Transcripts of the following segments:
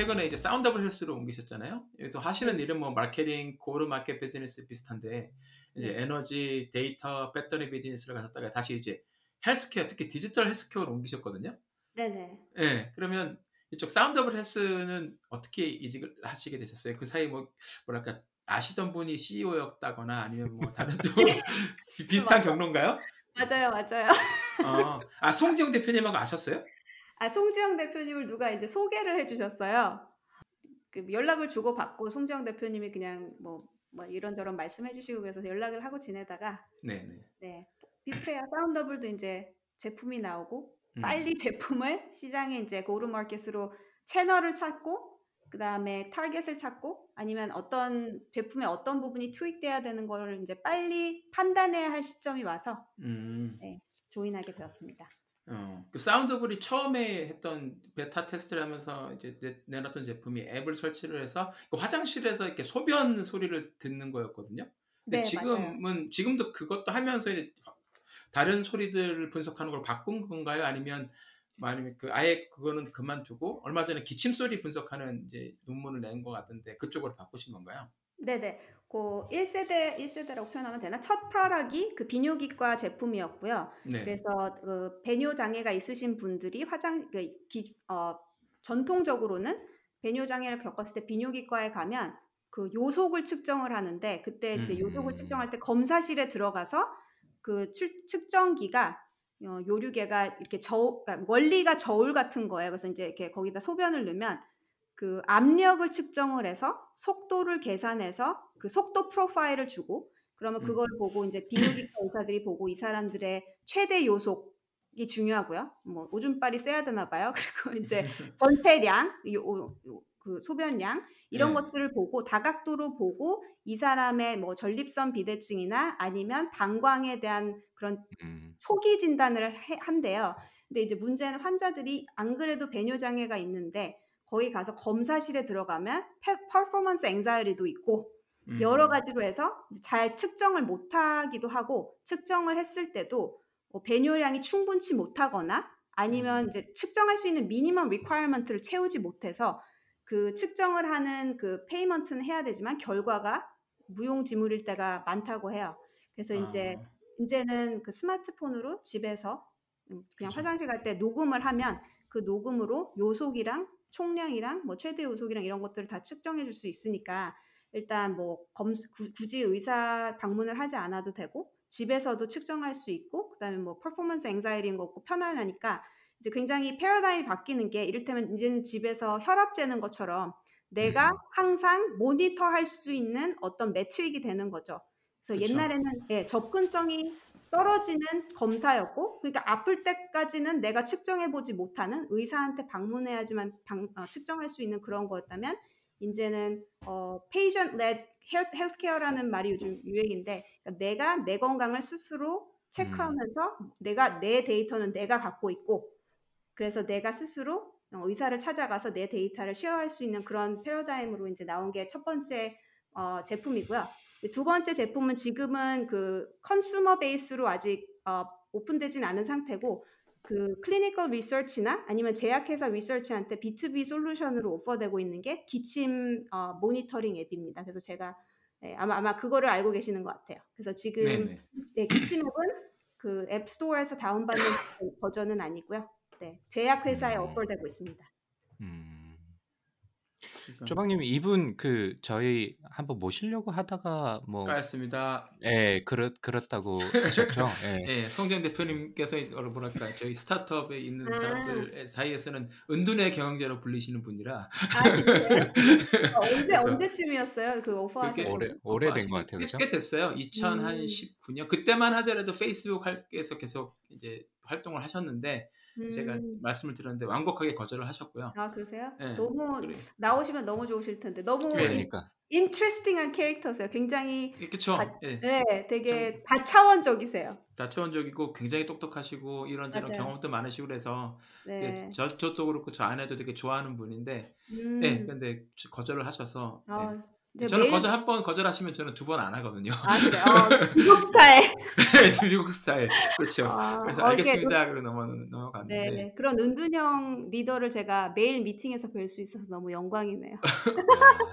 최근에 이제 Soundable Health로 옮기셨잖아요. 그래서 하시는 일은 뭐 마케팅, go-to-market 비즈니스 비슷한데 이제 에너지, 데이터, 배터리 비즈니스를 가셨다가 다시 이제 헬스케어, 특히 디지털 헬스케어로 옮기셨거든요. 네네. 예, 그러면 이쪽 Soundable Health는 어떻게 이직을 하시게 되셨어요? 그 사이 뭐 뭐랄까 아시던 분이 CEO였다거나 아니면 뭐 다른 또 비슷한. 경로인가요? 맞아요, 맞아요. 어, 아 송지영 대표님하고 아셨어요? 아, 송지영 대표님을 누가 이제 소개를 해 주셨어요. 그 연락을 주고 받고 송지영 대표님이 그냥 뭐, 뭐 이런저런 말씀해 주시고 그래서 연락을 하고 지내다가 네, 네. 네 비슷해요. Soundable도 이제 제품이 나오고 음. 빨리 제품을 시장에 이제 고르마켓으로 채널을 찾고 그 다음에 타겟을 찾고 아니면 어떤 제품의 어떤 부분이 투입돼야 되는 거를 이제 빨리 판단해야 할 시점이 와서 음. join하게 되었습니다. 어, 그 Soundable이 처음에 했던 베타 테스트를 하면서 이제 내- 내놨던 제품이 앱을 설치를 해서 그 화장실에서 이렇게 소변 소리를 듣는 거였거든요. 근데 네, 맞아요. 지금은 지금도 그것도 하면서 이제 다른 소리들을 분석하는 걸 바꾼 건가요? 아니면 뭐 아니면 그 아예 그거는 그만두고 얼마 전에 기침 소리 분석하는 이제 논문을 낸 것 같은데 그쪽으로 바꾸신 건가요? 네네. 그 1세대, 1세대라고 표현하면 되나? 첫 프로덕이 그 비뇨기과 제품이었고요. 네. 그래서 그 배뇨 장애가 있으신 분들이 화장, 그 기, 어, 전통적으로는 배뇨 장애를 겪었을 때 비뇨기과에 가면 그 요속을 측정을 하는데 그때 이제 요속을 음. 측정할 때 검사실에 들어가서 그 측, 측정기가 어, 요류계가 이렇게 저, 그러니까 원리가 저울 같은 거예요. 그래서 이제 이렇게 거기다 소변을 넣으면 그 압력을 측정을 해서 속도를 계산해서 그 속도 프로파일을 주고 그러면 음. 그걸 보고 이제 비뇨기과 의사들이 보고 이 사람들의 최대 요속이 중요하고요. 뭐 오줌빨이 세야 되나 봐요. 그리고 이제 전체량, 요, 요- 요- 그 소변량 이런 네. 것들을 보고 다각도로 보고 이 사람의 뭐 전립선 비대증이나 아니면 방광에 대한 그런 음. 초기 진단을 해- 한대요. 근데 이제 문제는 환자들이 안 그래도 배뇨 장애가 있는데 거기 가서 검사실에 들어가면 퍼포먼스 앵자이티도 있고 음. 여러 가지로 해서 잘 측정을 못하기도 하고 측정을 했을 때도 뭐 배뇨량이 충분치 못하거나 아니면 음. 이제 측정할 수 있는 minimum requirement를 채우지 못해서 그 측정을 하는 그 payment는 해야 되지만 결과가 무용지물일 때가 많다고 해요. 그래서 이제 아, 이제는 그 스마트폰으로 집에서 음, 그냥 그쵸. 화장실 갈 때 녹음을 하면 그 녹음으로 요속이랑 총량이랑 뭐 최대 요속이랑 이런 것들을 다 측정해 줄 수 있으니까 일단 뭐 검, 구- 굳이 의사 방문을 하지 않아도 되고 집에서도 측정할 수 있고 그다음에 뭐 performance anxiety인 거 없고 편안하니까 이제 굉장히 패러다임이 바뀌는 게 이를테면 이제는 집에서 혈압 재는 것처럼 내가 음. 항상 모니터 할 수 있는 어떤 매트릭이 되는 거죠. 그래서 그쵸. 옛날에는 예, 접근성이 떨어지는 검사였고, 그러니까 아플 때까지는 내가 측정해 보지 못하는 의사한테 방문해야지만 방- 어, 측정할 수 있는 그런 거였다면, 이제는 어, patient-led health- healthcare라는 말이 요즘 유행인데, 그러니까 내가 내 건강을 스스로 체크하면서 내가 내 데이터는 내가 갖고 있고, 그래서 내가 스스로 어, 의사를 찾아가서 내 데이터를 share할 수 있는 그런 패러다임으로 이제 나온 게 첫 번째 어, 제품이고요. 두 번째 제품은 지금은 그 consumer base로 아직 어, 오픈되진 않은 상태고 그 clinical research나 아니면 제약회사 research한테 B2B 솔루션으로 offer되고 있는 게 기침 어, 모니터링 앱입니다. 그래서 제가 네, 아마 아마 그거를 알고 계시는 것 같아요. 그래서 지금 네네. 네, 기침 앱은 그 앱스토어에서 다운받는 버전은 아니고요. 네, 제약회사에 음. 오퍼되고 있습니다. 음. 그러니까 조방님 이분 그 저희 한번 모시려고 하다가 뭐 까였습니다. 예, 그렇 그렇다고 하셨죠. 예. 예, 송정 대표님께서 어, 뭐랄까 저희 스타트업에 있는 아. 사람들 사이에서는 은둔의 경영자로 불리시는 분이라 아, 진짜요? 어, 언제 언제쯤이었어요? 그 오퍼 하신 오래 거? 오래된 것 같아요, 꽤, 됐어요. 음. 2019년 그때만 하더라도 페이스북에서 계속 이제 활동을 하셨는데 제가 음. 말씀을 드렸는데 완곡하게 거절을 하셨고요. 아 그러세요? 네, 너무 그래. 나오시면 너무 좋으실 텐데 너무 네. 그러니까 인트레스팅한 캐릭터세요. 굉장히 그렇죠. 다, 예. 네, 되게 다차원적이세요. 다차원적이고 굉장히 똑똑하시고 이런저런 맞아요. 경험도 많으시고 그래서 네. 네, 저 저도 그렇고 저 아내도 되게 좋아하는 분인데 음. 네, 근데 거절을 하셔서 네. 아, 저는 매일- 거절 한 번 거절하시면 저는 두 번 안 하거든요. 아 그래. 어, 미국 스타일. 미국 스타일 그렇죠. 아, 그래서 어, 알겠습니다. 그러고 넘어 넘어갔는데 네, 그런 은둔형 리더를 제가 매일 미팅에서 뵐 수 있어서 너무 영광이네요.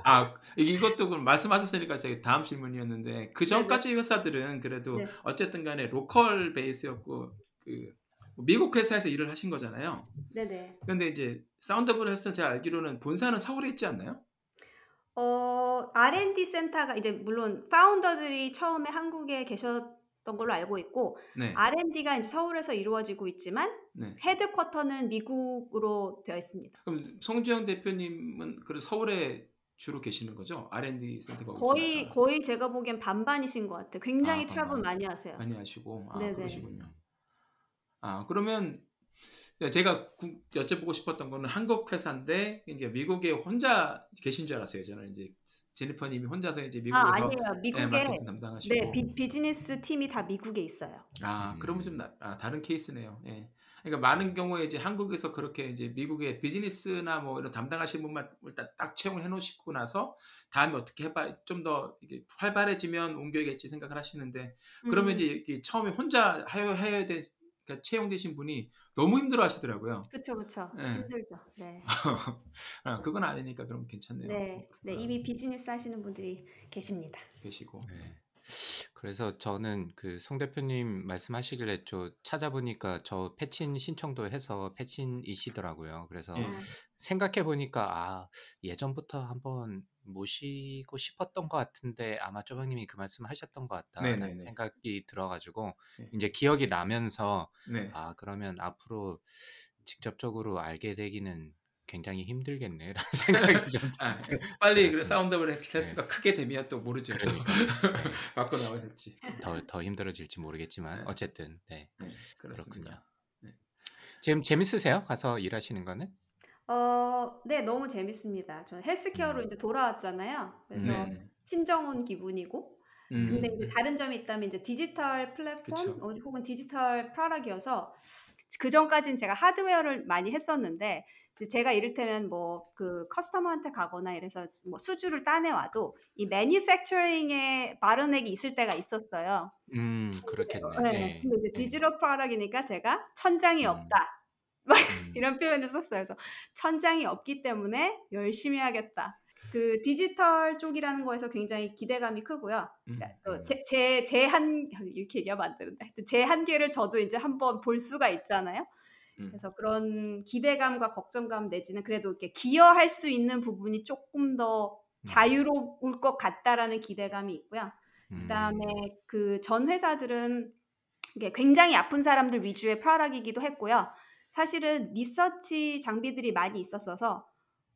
아 이- 이것도 그럼 말씀하셨으니까 제 다음 질문이었는데 그 전까지 회사들은 그래도 네. 어쨌든 간에 local base였고 그 미국 회사에서 일을 하신 거잖아요. 네네. 근데 이제 사운드블 헬스는 제가 알기로는 본사는 서울에 있지 않나요? 어, R&D 센터가 이제 물론 파운더들이 처음에 한국에 계셨던 걸로 알고 있고 네. R&D가 이제 서울에서 이루어지고 있지만 네. 헤드쿼터는 미국으로 되어 있습니다. 그럼 송지영 대표님은 그 서울에 주로 계시는 거죠? R&D 센터가 거의 있으니까. 거의 제가 보기엔 반반이신 것 같아요. 굉장히 아, 반반. 많이 하세요. 많이 하시고 아 네네. 그러시군요. 아 그러면 제가 구- 여쭤보고 싶었던 거는 한국 회사인데 이제 미국에 혼자 계신 줄 알았어요. 저는 이제 제니퍼님이 혼자서 이제 미국에서 아 아니에요. 네, 미국에 마케팅 담당하시고 네 비, 비즈니스 팀이 다 미국에 있어요. 아 음. 그러면 좀 나, 아, 다른 케이스네요. 예. 그러니까 많은 경우에 이제 한국에서 그렇게 이제 미국의 비즈니스나 뭐 이런 담당하시는 분만 일단 딱 채용을 해놓으시고 나서 다음에 어떻게 해봐 좀 더 활발해지면 옮겨야겠지 생각을 하시는데 그러면 음, 이제 처음에 혼자 해야 해야 돼 그러니까 채용되신 분이 너무 힘들어 하시더라고요. 그쵸 그쵸 네. 힘들죠. 네. 아, 그건 아니니까 그럼 괜찮네요. 네, 네, 아, 이미 비즈니스 하시는 분들이 계십니다. 계시고. 네. 그래서 저는 그 송 대표님 말씀하시길래 저 찾아보니까 저 패친 신청도 해서 패친이시더라고요. 그래서 예. 아, 생각해 보니까 아 예전부터 한번 모시고 싶었던 것 같은데 아마 쪼박님이 그 말씀하셨던 것 같다라는 네네네. 생각이 들어가지고 네. 이제 기억이 나면서 네. 아 그러면 앞으로 직접적으로 알게 되기는 굉장히 힘들겠네라는 생각이 좀 아, 빨리 그. 사운드블 헬스가 크게 되면 또 모르죠. 또. 그러니까 바꿔 나와야 될지. 더 더 힘들어질지 모르겠지만 네. 어쨌든 네 네. 그렇군요. 네. 지금 재밌으세요? 가서 일하시는 거는? 어, 네, 너무 재밌습니다. 저는 헬스케어로 음. 이제 돌아왔잖아요. 그래서 네. 친정 온 기분이고, 근데 이제 음. 다른 점이 있다면 이제 디지털 플랫폼 그쵸. 어, 혹은 디지털 프로덕이어서 그 전까지는 제가 하드웨어를 많이 했었는데 이제 제가 이를테면 뭐 그 커스터머한테 가거나 이래서 뭐 수주를 따내 와도 이 매니팩처링에 바른액이 있을 때가 있었어요. 음 그렇겠네. 네, 네. 근데 이제 네. 디지털 프로덕이니까 제가 천장이 음. 없다. 음. 이런 표현을 썼어요. 그래서 천장이 없기 때문에 열심히 하겠다. 그 디지털 쪽이라는 거에서 굉장히 기대감이 크고요. 음. 그러니까 제제한 이렇게 얘기하면 안 되는데 제 한계를 저도 이제 한번 볼 수가 있잖아요. 음. 그래서 그런 기대감과 걱정감 내지는 그래도 이렇게 기여할 수 있는 부분이 조금 더 음. 자유로울 것 같다라는 기대감이 있고요. 음. 그다음에 그 전 회사들은 굉장히 아픈 사람들 위주의 product이기도 했고요. 사실은 research 장비들이 많이 있었어서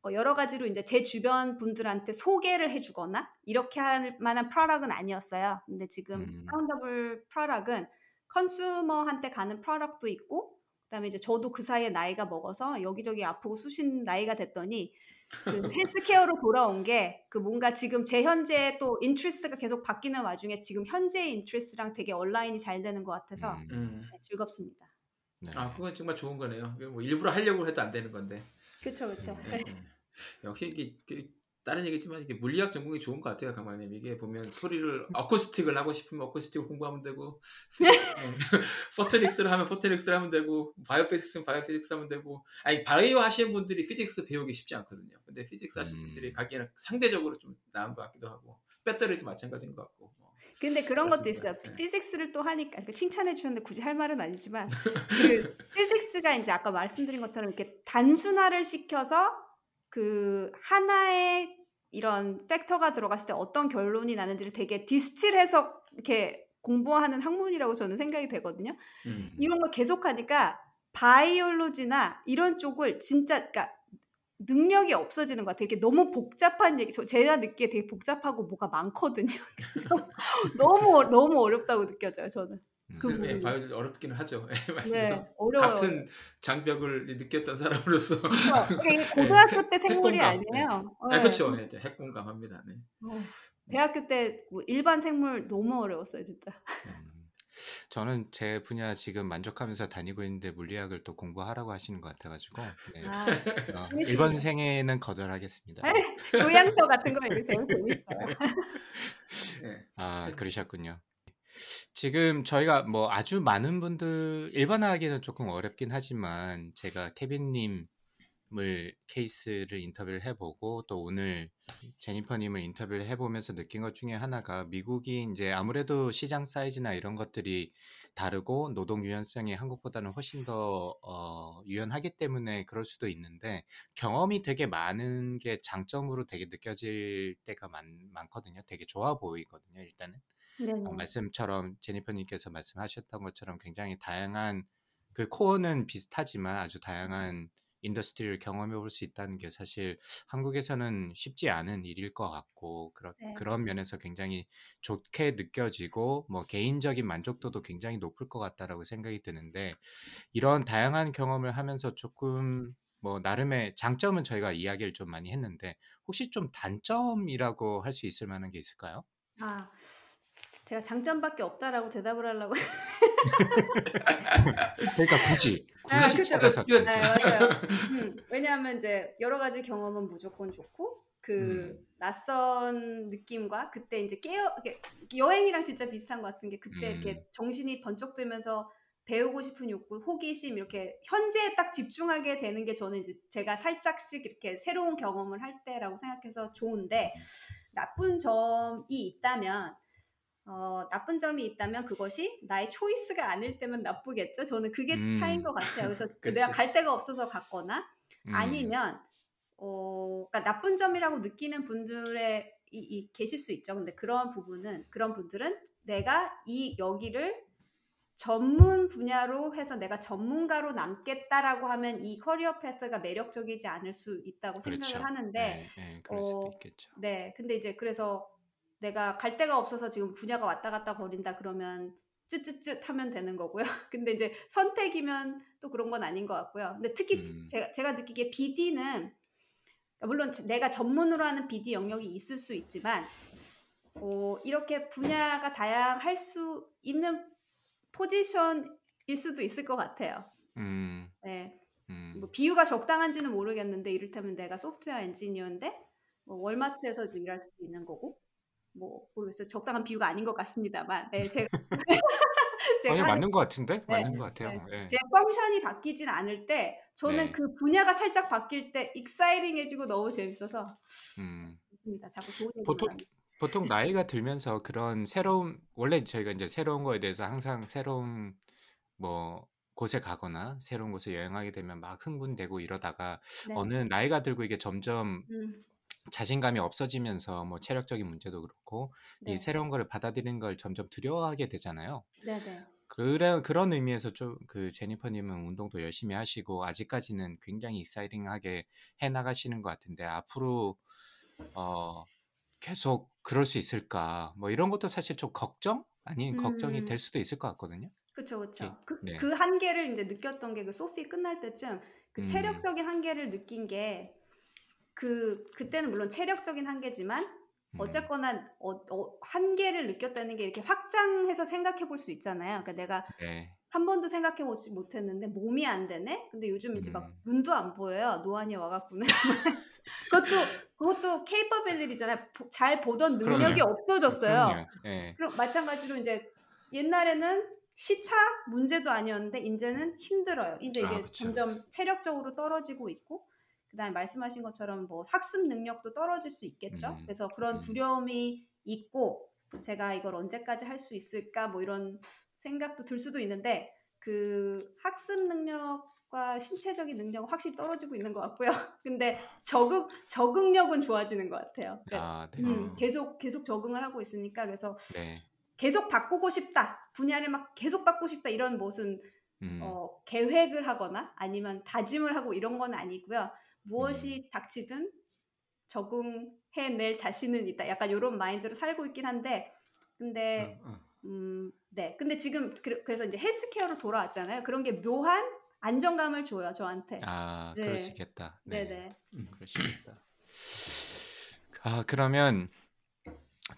어, 여러 가지로 이제 제 주변 분들한테 소개를 해주거나 이렇게 할 만한 product은 아니었어요. 근데 지금 음. Soundable product은 consumer한테 가는 product도 있고 그다음에 이제 저도 그 사이에 나이가 먹어서 여기저기 아프고 쑤신 나이가 됐더니 그 헬스케어로 돌아온 게 그 뭔가 지금 제 현재 또 interest가 계속 바뀌는 와중에 지금 현재의 interest랑 되게 align이 잘 되는 것 같아서 음. 음. 네, 즐겁습니다. 네. 아, 그건 정말 좋은 거네요. 뭐 일부러 하려고 해도 안 되는 건데. 그렇죠, 그렇죠. 예, 예. 역시 이게, 이게 다른 얘기지만 이게 물리학 전공이 좋은 것 같아요, 강만님. 이게 보면 소리를 acoustic을 하고 싶으면 어쿠스틱 공부하면 되고, photonics를 하면 photonics를 하면 되고, biophysics는 biophysics 하면 되고, 아니 바이오 하시는 분들이 physics 배우기 쉽지 않거든요. 근데 physics 하시는 음. 분들이 가기에는 상대적으로 좀 나은 것 같기도 하고, 배터리도 마찬가지인 것 같고. 뭐. 근데 그런 것도. 있어요. 네. 피직스를 또 하니까 그 칭찬해 주셨는데 굳이 할 말은 아니지만 그 피직스가 이제 아까 말씀드린 것처럼 이렇게 단순화를 시켜서 그 하나의 이런 팩터가 들어갔을 때 어떤 결론이 나는지를 되게 디스틸해서 이렇게 공부하는 학문이라고 저는 생각이 되거든요. 음. 이런 걸 계속하니까 바이올로지나 이런 쪽을 진짜 그러니까 능력이 없어지는 것 같아요. 이게 너무 복잡한 얘기, 저 제가 느끼기에 되게 복잡하고 뭐가 많거든요. 그래서 너무 어- 너무 어렵다고 느껴져요. 저는. 그 음. 예, 부분이. 바이올린 어렵기는 하죠. 예, 말씀해서 네. 같은 장벽을 느꼈던 사람으로서 그래서 이게 고등학교 때 생물이 핵공감. 아니에요. 네, 네. 그렇죠. 예, 핵공감합니다. 네. 어, 대학교 때 뭐 일반 생물 너무 어려웠어요, 진짜. 음. 저는 제 분야 지금 만족하면서 다니고 있는데 물리학을 또 공부하라고 하시는 것 같아가지고 네. 아, 어. 일본 생애는 거절하겠습니다. 교양서 같은 거 제일 재밌어요. 예. 아, 그러셨군요. 지금 저희가 뭐 아주 많은 분들 일반화하기는 조금 어렵긴 하지만 제가 케빈님 을 케이스를 인터뷰를 해보고 또 오늘 제니퍼님을 인터뷰를 해보면서 느낀 것 중에 하나가 미국이 이제 아무래도 시장 사이즈나 이런 것들이 다르고 노동 유연성이 한국보다는 훨씬 더 어, 유연하기 때문에 그럴 수도 있는데 경험이 되게 많은 게 장점으로 되게 느껴질 때가 많, 많거든요. 되게 좋아 보이거든요. 일단은. 어, 말씀처럼 제니퍼님께서 말씀하셨던 것처럼 굉장히 다양한 그 core는 비슷하지만 아주 다양한 industry를 경험해 볼 수 있다는 게 사실 한국에서는 쉽지 않은 일일 것 같고 그런 네. 그런 면에서 굉장히 좋게 느껴지고 뭐 개인적인 만족도도 굉장히 높을 것 같다라고 생각이 드는데 이런 다양한 경험을 하면서 조금 뭐 나름의 장점은 저희가 이야기를 좀 많이 했는데 혹시 좀 단점이라고 할 수 있을 만한 게 있을까요? 아, 제가 장점밖에 없다라고 대답을 하려고. 그러니까 굳이 아, 굳이 그쵸. 찾아서 끝. 네, 맞아요. 음, 왜냐하면 이제 여러 가지 경험은 무조건 좋고 그 음. 낯선 느낌과 그때 이제 깨어 여행이랑 진짜 비슷한 것 같은 게 그때 음. 이렇게 정신이 번쩍 들면서 배우고 싶은 욕구, 호기심 이렇게 현재에 딱 집중하게 되는 게 저는 이제 제가 살짝씩 이렇게 새로운 경험을 할 때라고 생각해서 좋은데 나쁜 점이 있다면 어, 나쁜 점이 있다면 그것이 나의 초이스가 아닐 때면 나쁘겠죠. 저는 그게 음. 차이인 것 같아요. 그래서 그. 내가 갈 데가 없어서 갔거나 음. 아니면 어, 그러니까 나쁜 점이라고 느끼는 분들의 이, 이 계실 수 있죠. 근데 그런 부분은 그런 분들은 내가 이 여기를 전문 분야로 해서 내가 전문가로 남겠다라고 하면 이 커리어 패스가 매력적이지 않을 수 있다고 그렇죠. 생각을 하는데 네, 네, 그럴 수도 어, 있겠죠. 네, 근데 이제 그래서 내가 갈 데가 없어서 지금 분야가 왔다 갔다 거린다 그러면 쯧쯧쯧 하면 되는 거고요. 근데 이제 선택이면 또 그런 건 아닌 것 같고요. 근데 특히 음. 제가, 제가 느끼기에 BD는 물론 내가 전문으로 하는 BD 영역이 있을 수 있지만 어, 이렇게 분야가 다양할 수 있는 포지션일 수도 있을 것 같아요. 음, 네. 음, 뭐 비유가 적당한지는 모르겠는데 이를테면 내가 소프트웨어 엔지니어인데 뭐 월마트에서도 일할 수도 있는 거고 뭐 모르겠어요 적당한 비유가 아닌 것 같습니다만 네, 제가 제가 아니 맞는 것 같은데 네, 맞는 것 같아요. 예. 제 펑션이 바뀌진 않을 때 저는 네. 그 분야가 살짝 바뀔 때 익사이링해지고 너무 재밌어서 음. 자꾸 좋은 보통. 보통 나이가 들면서 그런 새로운 원래 저희가 이제 새로운 거에 대해서 항상 새로운 뭐 곳에 가거나 새로운 곳에 여행하게 되면 막 흥분되고 이러다가 네. 어느 나이가 들고 이게 점점 음, 자신감이 없어지면서 뭐 체력적인 문제도 그렇고 네. 이 새로운 거를 받아들이는 걸 점점 두려워하게 되잖아요. 네네. 그래, 그런 의미에서 좀 그 제니퍼님은 운동도 열심히 하시고 아직까지는 굉장히 익사이팅하게 해 나가시는 것 같은데 앞으로 어 계속 그럴 수 있을까 뭐 이런 것도 사실 좀 걱정 아닌 걱정이 음. 될 수도 있을 것 같거든요. 그쵸 그쵸. 그, 네. 그 한계를 이제 느꼈던 게 그 소피 끝날 때쯤 그 음. 체력적인 한계를 느낀 게 그 그때는 물론 체력적인 한계지만 음, 어쨌거나 어, 어, 한계를 느꼈다는 게 이렇게 확장해서 생각해 볼 수 있잖아요. 그러니까 내가 네. 한 번도 생각해 보지 못했는데 몸이 안 되네. 근데 요즘 이제 막 음. 눈도 안 보여요. 노안이 와갖고는 그것도 그것도 케이퍼빌리잖아요. 잘 보던 능력이 그럼요. 없어졌어요. 그럼요. 예. 그럼 마찬가지로 이제 옛날에는 시차 문제도 아니었는데 이제는 힘들어요. 이제 아, 이게 그쵸. 점점 체력적으로 떨어지고 있고 그다음에 말씀하신 것처럼 뭐 학습 능력도 떨어질 수 있겠죠. 음, 그래서 그런 음. 두려움이 있고 제가 이걸 언제까지 할 수 있을까 뭐 이런 생각도 들 수도 있는데 그 학습 능력과 신체적인 능력은 확실히 떨어지고 있는 것 같고요. 근데 적응 적응력은 좋아지는 것 같아요. 그러니까 아, 네. 음, 계속 계속 적응을 하고 있으니까 그래서 네. 계속 바꾸고 싶다 분야를 막 계속 바꾸고 싶다 이런 무슨 음. 어, 계획을 하거나 아니면 다짐을 하고 이런 건 아니고요 무엇이 닥치든 적응해낼 자신은 있다 약간 이런 마인드로 살고 있긴 한데 근데 어, 어. 음, 네. 근데 지금 그- 그래서 이제 헬스케어로 돌아왔잖아요. 그런 게 묘한 안정감을 줘요, 저한테. 아, 네. 그러시겠다. 네. 네네. 음. 그러시겠다. 아, 그러면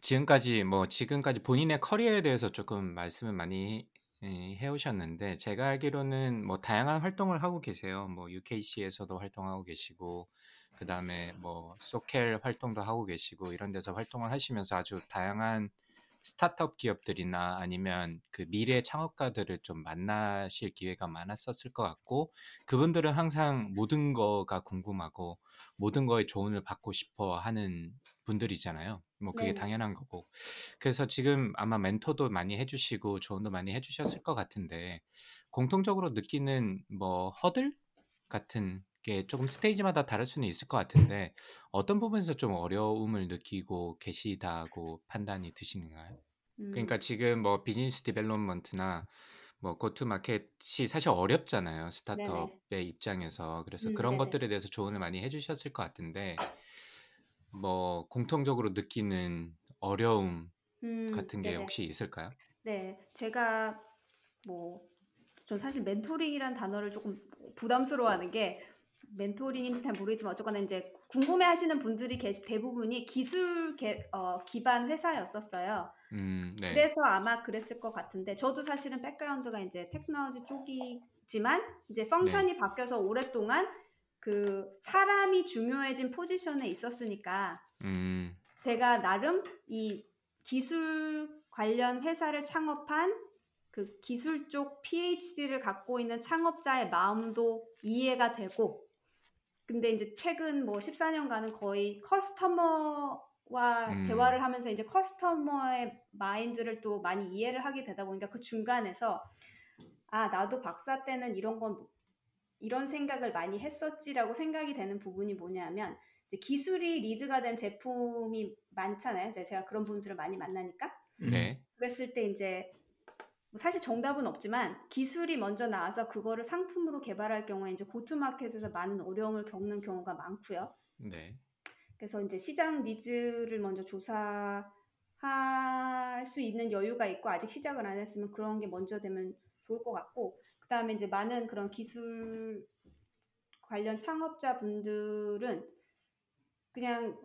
지금까지 뭐 지금까지 본인의 커리어에 대해서 조금 말씀을 많이 예, 해오셨는데 제가 알기로는 뭐 다양한 활동을 하고 계세요. 뭐 UKC에서도 활동하고 계시고 그 다음에 뭐 소켈 활동도 하고 계시고 이런 데서 활동을 하시면서 아주 다양한 스타트업 기업들이나 아니면 그 미래 창업가들을 좀 만나실 기회가 많았었을 것 같고 그분들은 항상 모든 거가 궁금하고 모든 거에 조언을 받고 싶어 하는 분들이잖아요. 뭐 그게 네네. 당연한 거고. 그래서 지금 아마 멘토도 많이 해주시고 조언도 많이 해주셨을 것 같은데 공통적으로 느끼는 뭐 허들 같은 게 조금 stage마다 다를 수는 있을 것 같은데 어떤 부분에서 좀 어려움을 느끼고 계시다고 판단이 드시는가요? 음, 그러니까 지금 뭐 business development나 뭐 go-to-market이 사실 어렵잖아요. 스타트업의 입장에서. 그래서 음, 그런 네네. 것들에 대해서 조언을 많이 해주셨을 것 같은데 뭐 공통적으로 느끼는 어려움 음, 같은 게 네네. 혹시 있을까요? 네, 제가 뭐, 전 사실 멘토링이란 단어를 조금 부담스러워하는 게 멘토링인지 잘 모르겠지만 어쨌거나 이제 궁금해 하시는 분들이 계시, 대부분이 기술 개, 어, 기반 회사였었어요. 음, 네. 그래서 아마 그랬을 것 같은데 저도 사실은 백그라운드가 이제 테크놀로지 쪽이지만 이제 펑션이 바뀌어서 오랫동안 그 사람이 중요해진 포지션에 있었으니까 음, 제가 나름 이 기술 관련 회사를 창업한 그 기술 쪽 PhD를 갖고 있는 창업자의 마음도 이해가 되고 근데 이제 최근 뭐 14년간은 거의 커스터머와 음. 대화를 하면서 이제 커스터머의 마인드를 또 많이 이해를 하게 되다 보니까 그 중간에서 아 나도 박사 때는 이런 건 이런 생각을 많이 했었지라고 생각이 되는 부분이 뭐냐면 기술이 lead가 된 제품이 많잖아요. 제가 그런 분들을 많이 만나니까 음. 네. 그랬을 때 이제 뭐 사실 정답은 없지만 기술이 먼저 나와서 그거를 상품으로 개발할 경우에 이제 go-to-market에서 많은 어려움을 겪는 경우가 많고요. 네. 그래서 이제 시장 니즈를 먼저 조사할 수 있는 여유가 있고 아직 시작을 안 했으면 그런 게 먼저 되면 좋을 것 같고 그 다음에 이제 많은 그런 기술 관련 창업자 분들은 그냥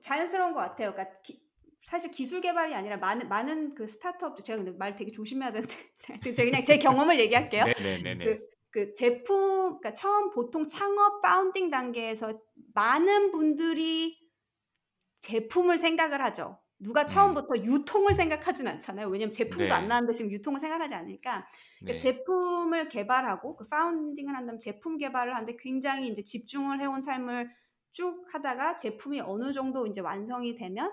자연스러운 것 같아요. 그러니까 기- 사실 기술 개발이 아니라 많은 많은 그 스타트업 제가 근데 말 되게 조심해야 되는데 제가 그냥 제 경험을 얘기할게요. 네네네네. 그, 그 제품, 그러니까 처음 보통 창업 파운딩 단계에서 많은 분들이 제품을 생각을 하죠. 누가 처음부터 유통을 생각하진 않잖아요. 왜냐면 제품도 네. 안 나왔는데 지금 유통을 생각하지 않으니까 그러니까 네. 제품을 개발하고 그 founding을 한다면 제품 개발을 하는데 굉장히 이제 집중을 해온 삶을 쭉 하다가 제품이 어느 정도 이제 완성이 되면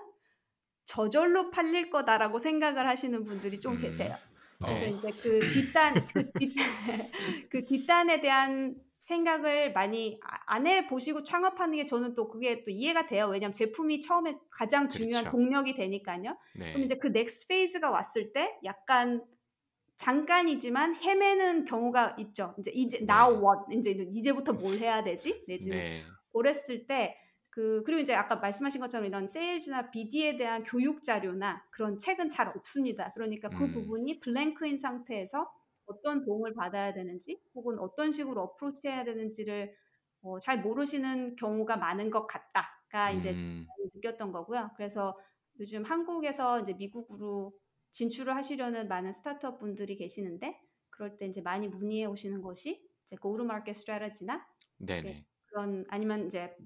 저절로 팔릴 거다라고 생각을 하시는 분들이 좀 음. 계세요. 그래서 네. 이제 그 뒷단 그 뒷단 그 뒷단에 대한 생각을 많이 아- 안해 보시고 창업하는 게 저는 또 그게 또 이해가 돼요. 왜냐하면 제품이 처음에 가장 중요한 그렇죠. 동력이 되니까요. 네. 그럼 이제 그 next phase가 왔을 때 약간 잠깐이지만 헤매는 경우가 있죠. 이제 이제 네. now what 이제 이제부터 뭘 해야 되지? 내지는 네. 그랬을 때 그 그리고 이제 아까 말씀하신 것처럼 이런 세일즈나 BD에 대한 교육 자료나 그런 책은 잘 없습니다. 그러니까 그 음. 부분이 블랭크인 상태에서 어떤 도움을 받아야 되는지 혹은 어떤 식으로 어프로치해야 되는지를 어, 잘 모르시는 경우가 많은 것 같다가 이제 음. 느꼈던 거고요. 그래서 요즘 한국에서 이제 미국으로 진출을 하시려는 많은 스타트업 분들이 계시는데 그럴 때 이제 많이 문의해 오시는 것이 이제 go-to-market strategy나 네네. 그런 아니면 이제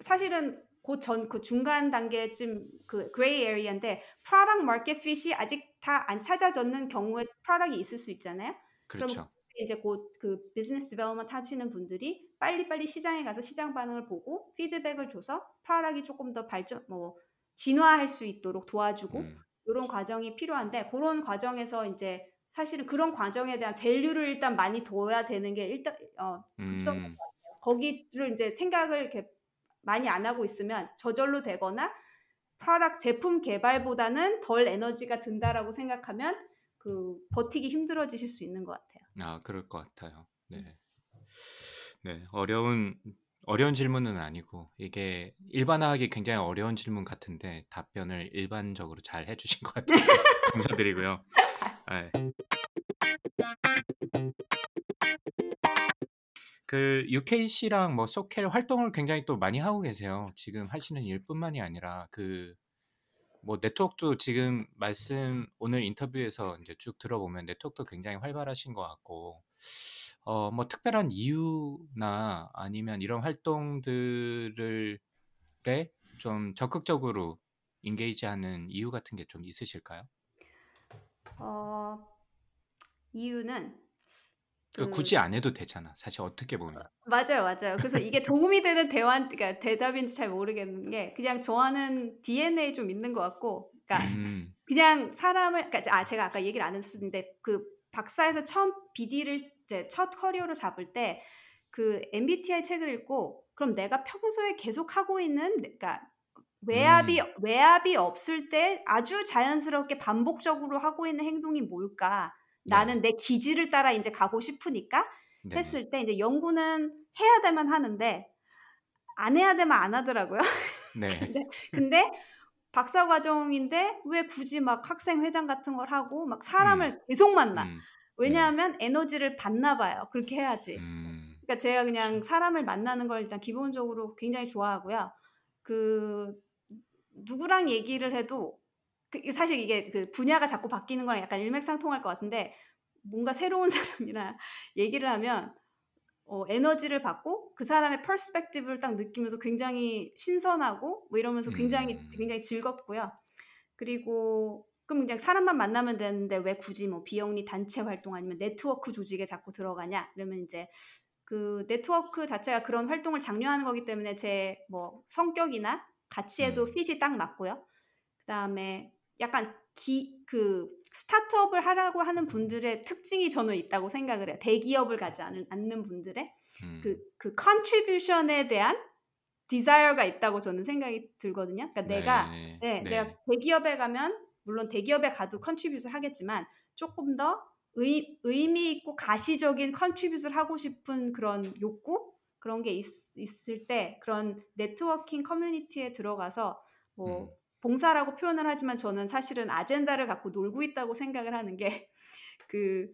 사실은 그전그 중간 단계쯤 그 gray area인데 product market fit이 아직 다 안 찾아졌는 경우에 product이 있을 수 있잖아요. 그렇죠. 이제 곧 그 business development 하시는 분들이 빨리빨리 시장에 가서 시장 반응을 보고 피드백을 줘서 product이 조금 더 발전 뭐 진화할 수 있도록 도와주고 음. 이런 과정이 필요한데 그런 과정에서 이제 사실은 그런 과정에 대한 value를 일단 많이 둬야 되는 게 일단 어 급선인 음. 거기를 이제 생각을 이렇게 많이 안 하고 있으면 저절로 되거나 프로덕트 제품 개발보다는 덜 에너지가 든다라고 생각하면 그 버티기 힘들어지실 수 있는 것 같아요. 아, 그럴 것 같아요. 네. 네, 어려운 어려운 질문은 아니고 이게 일반화하기 굉장히 어려운 질문 같은데 답변을 일반적으로 잘 해주신 것 같아요. 감사드리고요. 네. 그 UKC랑 뭐 소켈 활동을 굉장히 또 많이 하고 계세요. 지금 하시는 일뿐만이 아니라 그 뭐 네트워크도 지금 말씀 오늘 인터뷰에서 이제 쭉 들어보면 네트워크도 굉장히 활발하신 것 같고 어 뭐 특별한 이유나 아니면 이런 활동들을 좀 적극적으로 인게이지하는 이유 같은 게 좀 있으실까요? 어, 이유는 그그 굳이 안 해도 되잖아. 사실 어떻게 보면. 맞아요, 맞아요. 그래서 이게 도움이 되는 대화, 그러니까 대답인지 잘 모르겠는 게 그냥 좋아하는 DNA 좀 있는 것 같고, 그러니까 음, 그냥 사람을, 그러니까 아 제가 아까 얘기를 안 했었는데 그 박사에서 처음 BD를 이제 첫 커리어로 잡을 때 그 MBTI 책을 읽고 그럼 내가 평소에 계속 하고 있는, 그러니까 외압이 음, 외압이 없을 때 아주 자연스럽게 반복적으로 하고 있는 행동이 뭘까? 네, 나는 내 기질을 따라 이제 가고 싶으니까 네네. 했을 때 이제 연구는 해야 되면 하는데 안 해야 되면 안 하더라고요. 네. 근데 근데 박사 과정인데 왜 굳이 막 학생 회장 같은 걸 하고 막 음, 사람을 계속 만나? 음, 네. 왜냐하면 에너지를 받나 봐요. 그렇게 해야지. 음, 그러니까 제가 그냥 사람을 만나는 걸 일단 기본적으로 굉장히 좋아하고요. 그 누구랑 얘기를 해도 그 사실 이게 그 분야가 자꾸 바뀌는 거랑 약간 일맥상통할 것 같은데 뭔가 새로운 사람이랑 얘기를 하면 어, 에너지를 받고 그 사람의 퍼스펙티브를 딱 느끼면서 굉장히 신선하고 뭐 이러면서 굉장히 음, 굉장히 즐겁고요. 그리고 그럼 그냥 사람만 만나면 되는데 왜 굳이 뭐 비영리 단체 활동 아니면 네트워크 조직에 자꾸 들어가냐? 이러면 이제 그 네트워크 자체가 그런 활동을 장려하는 거기 때문에 제 뭐 성격이나 가치에도 음, 핏이 딱 맞고요. 그다음에 약간 기 그 스타트업을 하라고 하는 분들의 특징이 저는 있다고 생각을 해요. 대기업을 가지 않은, 않는 분들의 음, 그, 그 contribution에 대한 desire가 있다고 저는 생각이 들거든요. 그러니까 내가 네, 네, 내가 네, 대기업에 가면 물론 대기업에 가도 contribution 하겠지만 조금 더 의, 의미 있고 가시적인 contribution을 하고 싶은 그런 욕구? 그런 게 있, 있을 때 그런 네트워킹 커뮤니티에 들어가서 뭐 음, 봉사라고 표현을 하지만 저는 사실은 agenda를 갖고 놀고 있다고 생각을 하는 게 그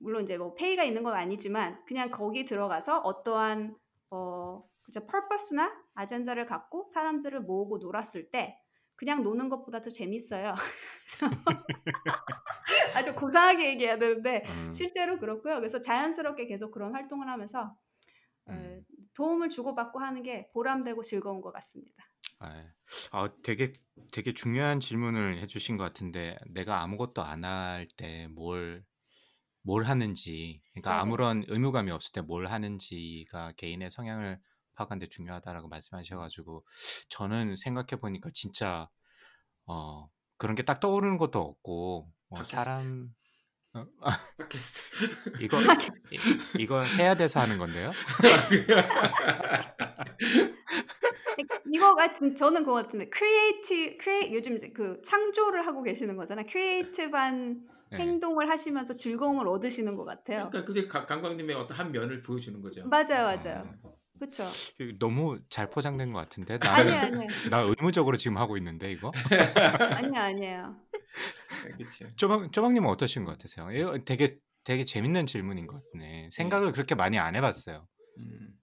물론 이제 뭐 pay가 있는 건 아니지만 그냥 거기 들어가서 어떠한 어 그죠 퍼포스나 아젠다를 갖고 사람들을 모으고 놀았을 때 그냥 노는 것보다 더 재밌어요. 아주 고상하게 얘기해야 되는데 음, 실제로 그렇고요. 그래서 자연스럽게 계속 그런 활동을 하면서 어, 음. 도움을 주고받고 하는 게 보람되고 즐거운 것 같습니다. 아, 아, 되게 되게 중요한 질문을 해주신 것 같은데 내가 아무것도 안 할때뭘뭘 하는지 그러니까 네네. 아무런 의무감이 없을 때 뭘 하는지가 개인의 성향을 파악하는데 중요하다라고 말씀하셔가지고 저는 생각해 보니까 진짜 어 그런 게 딱 떠오르는 것도 없고 어. 사람 어, 팟캐스트. 이거 이, 이거 해야 돼서 하는 건데요. 이거가 진- 저는 그거 같은데 creati- crea- 요즘 이제 그 창조를 하고 계시는 거잖아요. creative한 네. 행동을 하시면서 즐거움을 얻으시는 것 같아요. 그러니까 그게 가- 강광님의 어떤 한 면을 보여주는 거죠. 맞아요, 맞아요. 어. 그렇죠. 이거 너무 잘 포장된 것 같은데 아니 나는 아니에요. 나 의무적으로 지금 하고 있는데 이거 아니요, 아니에요. 그렇죠. 쪼박 쪼박님은 어떠신 것 같으세요? 이거 되게 되게 재밌는 질문인 것 같네. 생각을 그렇게 많이 안 해봤어요. 음.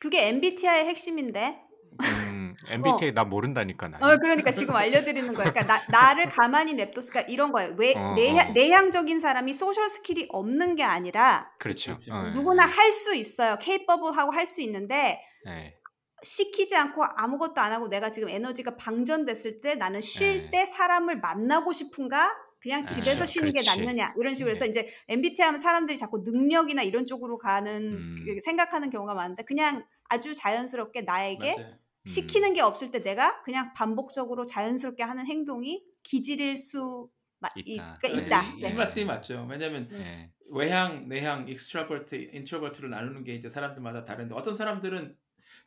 그게 MBTI의 핵심인데. 음, MBTI 나 모른다니까 나는. 어, 그러니까 지금 알려드리는 거예요. 그러니까 나, 나를 가만히 냅뒀, 그러니까 이런 거예요. 왜 어, 내향, 어. 내향적인 사람이 social skill이 없는 게 아니라 그렇죠. 그렇죠. 어, 누구나 예, 할수 있어요. capable하고 할 수 있는데 예, 시키지 않고 아무것도 안 하고 내가 지금 에너지가 방전됐을 때 나는 쉴 네. 때 사람을 만나고 싶은가? 그냥 아, 집에서 쉬는 게 그렇지. 낫느냐 이런 식으로 해서 네. 이제 MBTI 하면 사람들이 자꾸 능력이나 이런 쪽으로 가는 음. 그 생각하는 경우가 많은데 그냥 아주 자연스럽게 나에게 맞아요. 시키는 게 없을 때 내가 그냥 반복적으로 자연스럽게 하는 행동이 기질일 수 마- 있다. 이- 아, 그러니까 있다. 이, 이 네. 말씀이 맞죠. 왜냐하면 예, 외향, 내향, extrovert, introvert를 나누는 게 이제 사람들마다 다른데 어떤 사람들은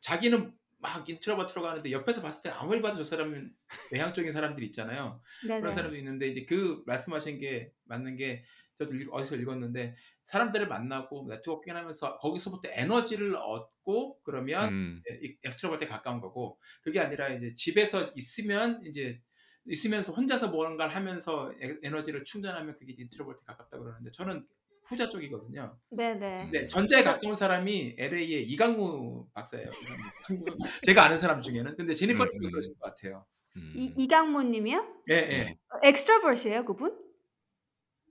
자기는 막 introvert로 가는데 옆에서 봤을 때 아무리 봐도 저 사람은 외향적인 사람들이 있잖아요. 그런 네네. 사람도 있는데 이제 그 말씀하신 게 맞는 게 저도 읽- 어디서 읽었는데 사람들을 만나고 네트워킹 하면서 거기서부터 에너지를 얻고 그러면 음, extrovert에 가까운 거고 그게 아니라 이제 집에서 있으면 이제 있으면서 혼자서 뭔가를 하면서 에- 에너지를 충전하면 그게 introvert 가깝다 그러는데 저는 후자 쪽이거든요. 네네. 네, 전자에 가까운 사람이 LA의 이강무 박사예요. 이강무. 제가 아는 사람 중에는. 근데 제니퍼 님도 음, 음. 그러실 것 같아요. 음. 이, 이강모님이요? 예, 예. 네. 엑스트라버시예요 그분?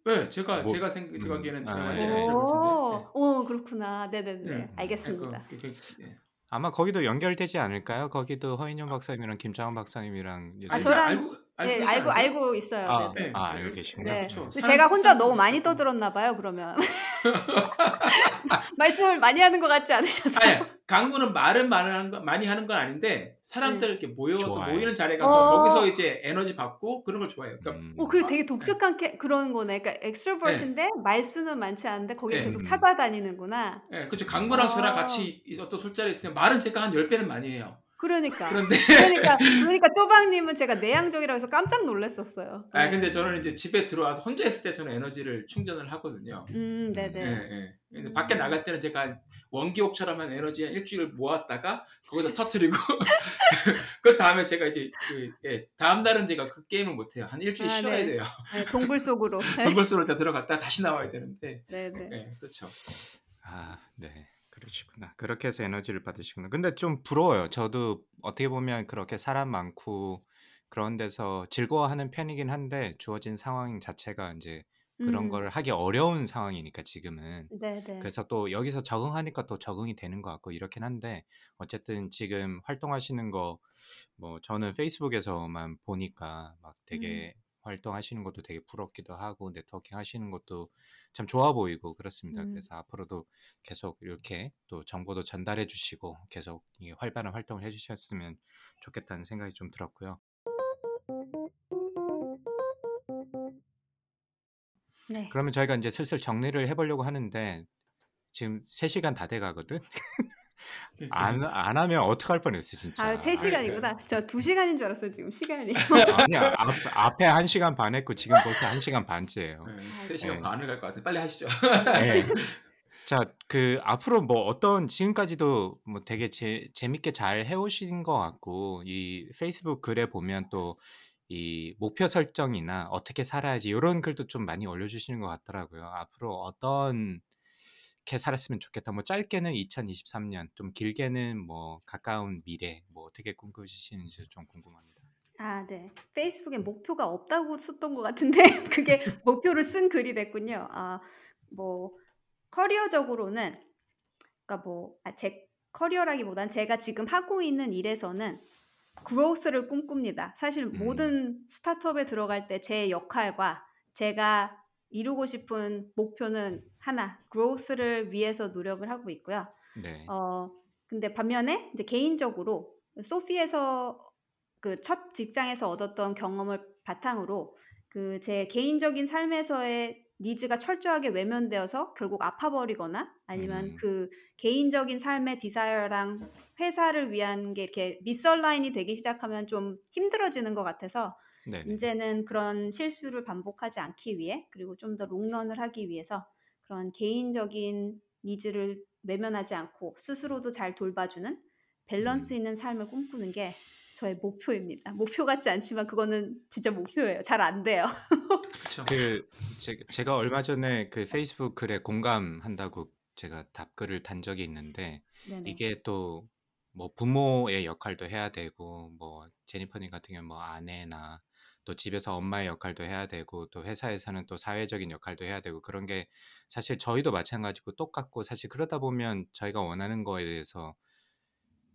네, 제가 뭐, 제가 생 생각에는 음, 아, 완전 예. 오, 오 그렇구나. 네네네. 네. 알겠습니다. 그, 그, 그, 예. 아마 거기도 연결되지 않을까요? 거기도 허인영 박사님이랑 김창원 박사님이랑 아, 저랑 알고 알고 네, 알고 않으세요? 알고 있어요. 아, 네네. 아, 알고 계시구나. 네. 그렇죠. 근데 제가 혼자 너무 많이. 떠들었나 봐요. 그러면 말씀을 많이 하는 것 같지 않으셔서? 아니, 강무는 말은 많이 하는 건, 많이 하는 건 아닌데 사람들 이렇게 모여서 좋아요. 모이는 자리에 가서 어. 거기서 이제 에너지 받고 그런 걸 좋아해요. 그러니까 음. 오, 그 되게 독특한 캐, 그런 거네. 그러니까 엑스트로버신데 말수는 많지 않은데 거기 네. 계속 음. 찾아다니는구나. 예, 그렇죠. 강무랑 아. 저랑 같이 이- 어떤 술자리에 있으면 말은 제가 한 10 배는 많이 해요. 그러니까. 그런데 그러니까 그러니까 쪼박님은 제가 내향적이라고 해서 깜짝 놀랐었어요. 아 네. 근데 저는 이제 집에 들어와서 혼자 있을 때 저는 에너지를 충전을 하거든요. 음, 예, 네네. 예. 근데 음. 밖에 나갈 때는 제가 원기옥처럼 한 에너지 한 일주일 모았다가 거기서 터트리고 그 다음에 제가 이제 그, 예, 다음 날은 제가 그 게임을 못 해요. 한 일주일 아, 쉬어야 네. 돼요. 네, 동굴 속으로. 동굴 다 들어갔다 다시 나와야 되는데. 네네. 예, 그렇죠. 아, 네. 그러시구나. 그렇게 해서 에너지를 받으시구나. 근데 좀 부러워요. 저도 어떻게 보면 그렇게 사람 많고 그런 데서 즐거워하는 편이긴 한데 주어진 상황 자체가 이제 그런 음, 걸 하기 어려운 상황이니까 지금은. 네네. 그래서 또 여기서 적응하니까 또 적응이 되는 것 같고 이렇긴 한데 어쨌든 지금 활동하시는 거 뭐 저는 페이스북에서만 보니까 막 음. 되게 활동하시는 것도 되게 부럽기도 하고 네트워킹 하시는 것도 참 좋아 보이고 그렇습니다. 음. 그래서 앞으로도 계속 이렇게 또 정보도 전달해 주시고 계속 이 활발한 활동을 해 주셨으면 좋겠다는 생각이 좀 들었고요. 네. 그러면 저희가 이제 슬슬 정리를 해보려고 하는데 지금 3시간 다 돼 가거든. 안, 안 하면 어떡할 뻔했어 진짜. 아, 3시간이구나. 아니, 저 2시간인 줄 알았어요, 지금 시간이. 아니야 앞, 앞에 1시간 반 했고 지금 벌써 1시간 반째예요. 네, 3시간 네. 반을 갈 것 같아요. 빨리 하시죠. 네. 자, 그 앞으로 뭐 어떤 지금까지도 뭐 되게 재, 재밌게 잘 해오신 것 같고 이 페이스북 글에 보면 또 이 목표 설정이나 어떻게 살아야지 이런 글도 좀 많이 올려주시는 것 같더라고요. 앞으로 어떤 게 살았으면 좋겠다. 뭐 짧게는 2023년, 좀 길게는 뭐 가까운 미래, 뭐 어떻게 꿈꾸시는지 좀 궁금합니다. 아, 네. 페이스북에 목표가 없다고 썼던 것 같은데 그게 목표를 쓴 글이 됐군요. 아, 뭐 커리어적으로는 그러니까 뭐제 커리어라기보단 제가 지금 하고 있는 일에서는 growth를 꿈꿉니다. 사실 음. 모든 스타트업에 들어갈 때 제 역할과 제가 이루고 싶은 목표는 하나, growth를 위해서 노력을 하고 있고요. 네. 어, 근데 반면에 이제 개인적으로 소피에서 그 첫 직장에서 얻었던 경험을 바탕으로 그 제 개인적인 삶에서의 needs가 철저하게 외면되어서 결국 아파버리거나 아니면 음. 그 개인적인 삶의 desire랑 회사를 위한 게 이렇게 misalign이 되기 시작하면 좀 힘들어지는 것 같아서 네네. 이제는 그런 실수를 반복하지 않기 위해 그리고 좀 더 롱런을 하기 위해서 그런 개인적인 needs를 외면하지 않고 스스로도 잘 돌봐주는 밸런스 음. 있는 삶을 꿈꾸는 게 저의 목표입니다. 목표 같지 않지만 그거는 진짜 목표예요. 잘 안 돼요. 그 제, 제가 얼마 전에 그 페이스북 글에 공감한다고 제가 답글을 단 적이 있는데 네네. 이게 또 뭐 부모의 역할도 해야 되고 뭐 제니퍼님 같은 경우 뭐 아내나 또 집에서 엄마의 역할도 해야 되고 또 회사에서는 또 사회적인 역할도 해야 되고 그런 게 사실 저희도 마찬가지고 똑같고 사실 그러다 보면 저희가 원하는 거에 대해서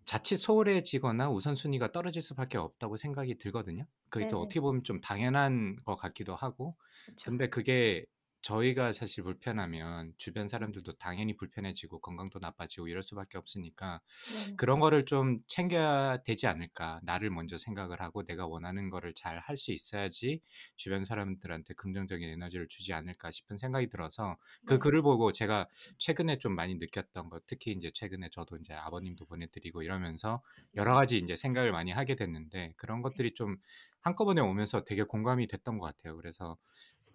자칫 소홀해지거나 우선순위가 떨어질 수밖에 없다고 생각이 들거든요. 그게 또 네네. 어떻게 보면 좀 당연한 것 같기도 하고 그렇죠. 근데 그게 저희가 사실 불편하면 주변 사람들도 당연히 불편해지고 건강도 나빠지고 이럴 수밖에 없으니까 네네. 그런 거를 좀 챙겨야 되지 않을까. 나를 먼저 생각을 하고 내가 원하는 거를 잘 할 수 있어야지 주변 사람들한테 긍정적인 에너지를 주지 않을까 싶은 생각이 들어서 그 네. 글을 보고 제가 최근에 좀 많이 느꼈던 거 특히 이제 최근에 저도 이제 아버님도 보내드리고 이러면서 여러 가지 이제 생각을 많이 하게 됐는데 그런 것들이 좀 한꺼번에 오면서 되게 공감이 됐던 것 같아요. 그래서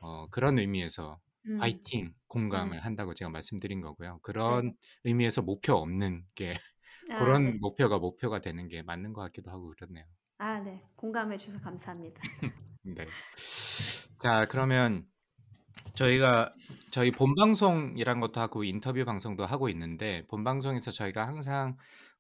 어, 그런 의미에서 음. 화이팅, 음. 공감을 한다고 제가 말씀드린 거고요. 네네. 그런 의미에서 목표 없는 게 아, 그런 네. 목표가 목표가 되는 게 맞는 것 같기도 하고 그렇네요. 아, 네. 공감해 주셔서 감사합니다. 네. 자, 그러면 저희가 저희 본 방송이란 것도 하고 인터뷰 방송도 하고 있는데 본 방송에서 저희가 항상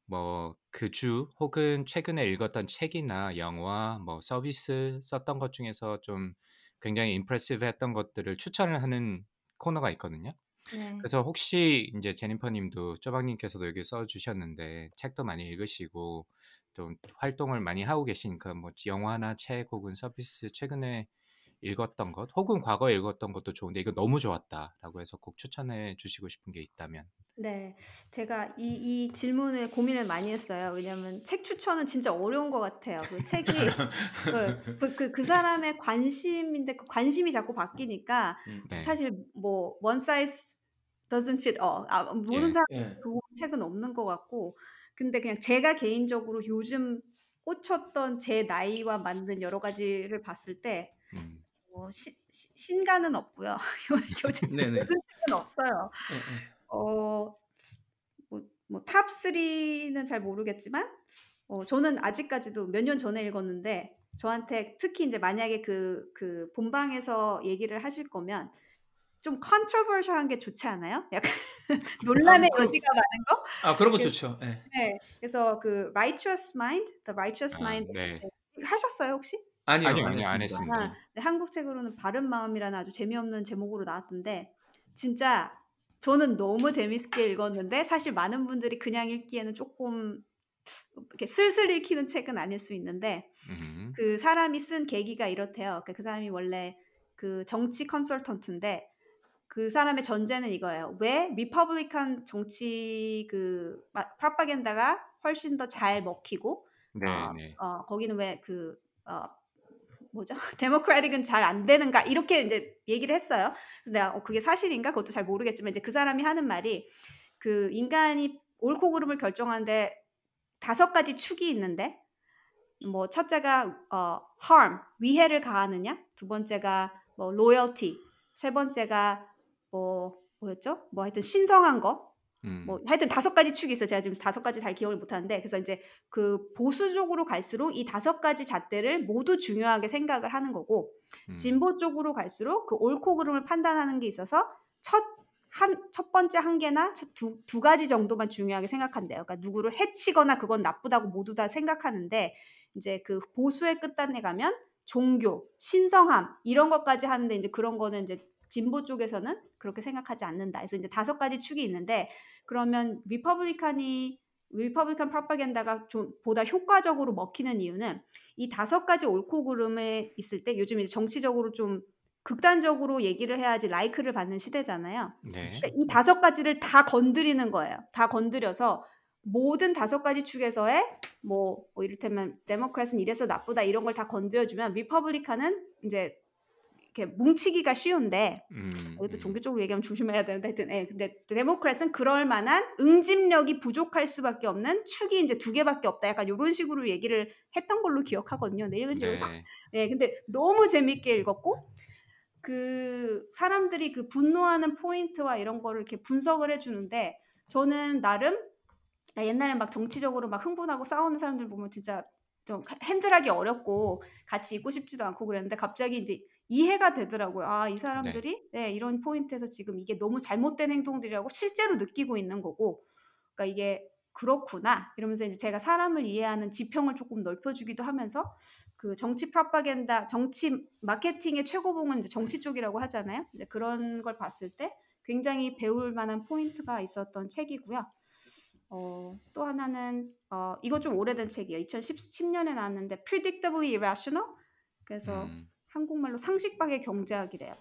뭐 그 주 혹은 최근에 읽었던 책이나 영화 뭐 서비스 썼던 것 중에서 좀 굉장히 임프레시브 했던 것들을 추천을 하는 코너가 있거든요. 네. 그래서 혹시 이제 제니퍼 님도 쪼박님께서도 여기 써 주셨는데 책도 많이 읽으시고 좀 활동을 많이 하고 계시니까 뭐 영화나 책 혹은 서비스 최근에 읽었던 것 혹은 과거에 읽었던 것도 좋은데 이거 너무 좋았다라고 해서 꼭 추천해 주시고 싶은 게 있다면 네. 제가 이, 이 질문을 고민을 많이 했어요. 왜냐면 책 추천은 진짜 어려운 것 같아요. 그 책이 그, 그, 그, 그 사람의 관심인데 그 관심이 자꾸 바뀌니까 음. 네. 사실 뭐 one size doesn't fit all. 아, 모든 예. 사람 예. 그 책은 없는 것 같고 근데 그냥 제가 개인적으로 요즘 꽂혔던 제 나이와 맞는 여러 가지를 봤을 때 음. 뭐 시, 시, 신가는 없고요. 요즘 네네. 요즘 책은 없어요. 예, 예. 어, 뭐, 뭐, top 3는 잘 모르겠지만, 어, 저는 아직까지도 몇 년 전에 읽었는데, 저한테 특히 이제 만약에 그, 그 본방에서 얘기를 하실 거면, 좀 컨트로버셜한 게 좋지 않아요? 약간 논란의 아, 그- 여지가 많은 거? 아 그런 거 그- 좋죠. 예. 네. 그래서 그 Righteous Mind, The Righteous 아, Mind 네. 하셨어요 혹시? 아니요, 아니요, 안 아니요, 안 했습니다. 했습니다. 아, 네, 한국 책으로는 바른 마음이라는 아주 재미없는 제목으로 나왔던데 진짜 저는 너무 재밌게 읽었는데 사실 많은 분들이 그냥 읽기에는 조금 이렇게 슬슬 읽히는 책은 아닐 수 있는데 음. 그 사람이 쓴 계기가 이렇대요. 그러니까 그 사람이 원래 그 정치 컨설턴트인데 그 사람의 전제는 이거예요. 왜 Republican 정치 그 propaganda가 훨씬 더 잘 먹히고 네, 어, 네. 어, 거기는 왜그 어, 뭐죠? Democratic은 잘 안 되는가 이렇게 이제 얘기를 했어요. 그래서 내가 어, 그게 사실인가 그것도 잘 모르겠지만 이제 그 사람이 하는 말이 그 인간이 옳고 그름을 결정하는데 다섯 가지 축이 있는데 뭐 첫째가 어, harm 위해를 가하느냐, 두 번째가 뭐 loyalty, 세 번째가 뭐 뭐였죠? 뭐 하여튼 신성한 거, 음. 뭐 하여튼 다섯 가지 축이 있어요. 제가 지금 다섯 가지 잘 기억을 못 하는데 그래서 이제 그 보수적으로 갈수록 이 다섯 가지 잣대를 모두 중요하게 생각을 하는 거고 음. 진보 쪽으로 갈수록 그 옳고 그름을 판단하는 게 있어서 첫 한 첫 번째 한 개나 첫 두, 두 가지 정도만 중요하게 생각한대요. 그러니까 누구를 해치거나 그건 나쁘다고 모두 다 생각하는데 이제 그 보수의 끝단에 가면 종교, 신성함 이런 것까지 하는데 이제 그런 거는 이제 진보 쪽에서는 그렇게 생각하지 않는다. 그래서 이제 다섯 가지 축이 있는데 그러면 Republican이 Republican propaganda가 좀 보다 효과적으로 먹히는 이유는 이 다섯 가지 옳고 그름에 있을 때 요즘 이제 정치적으로 좀 극단적으로 얘기를 해야지 like를 받는 시대잖아요. 네. 이 다섯 가지를 다 건드리는 거예요. 다 건드려서 모든 다섯 가지 축에서의 뭐, 뭐 이를테면 Democrats는 이래서 나쁘다 이런 걸 다 건드려주면 Republican은 이제 이렇게 뭉치기가 쉬운데 음, 이것도 음. 종교 쪽으로 얘기하면 조심해야 되는데 하여튼 예, 근데 Democrats는 그럴 만한 응집력이 부족할 수밖에 없는 축이 이제 두 개밖에 없다 약간 이런 식으로 얘기를 했던 걸로 기억하거든요. 네, 읽은지 네. 예, 근데 너무 재밌게 읽었고 그 사람들이 그 분노하는 포인트와 이런 거를 이렇게 분석을 해주는데 저는 나름 아, 옛날에 막 정치적으로 막 흥분하고 싸우는 사람들 보면 진짜 좀 핸들하기 어렵고 같이 있고 싶지도 않고 그랬는데 갑자기 이제 이해가 되더라고요. 아, 이 사람들이 네, 이런 포인트에서 지금 이게 너무 잘못된 행동들이라고 실제로 느끼고 있는 거고, 그러니까 이게 그렇구나 이러면서 이제 제가 사람을 이해하는 지평을 조금 넓혀 주기도 하면서 그 정치 프로파겐다, 정치 마케팅의 최고봉은 이제 정치 쪽이라고 하잖아요. 이제 그런 걸 봤을 때 굉장히 배울 만한 포인트가 있었던 책이고요. 어, 또 하나는 어, 이거 좀 오래된 책이에요. 2010년에 나왔는데 Predictably Irrational. 그래서 음. 한국말로 상식박의 경제학이래요.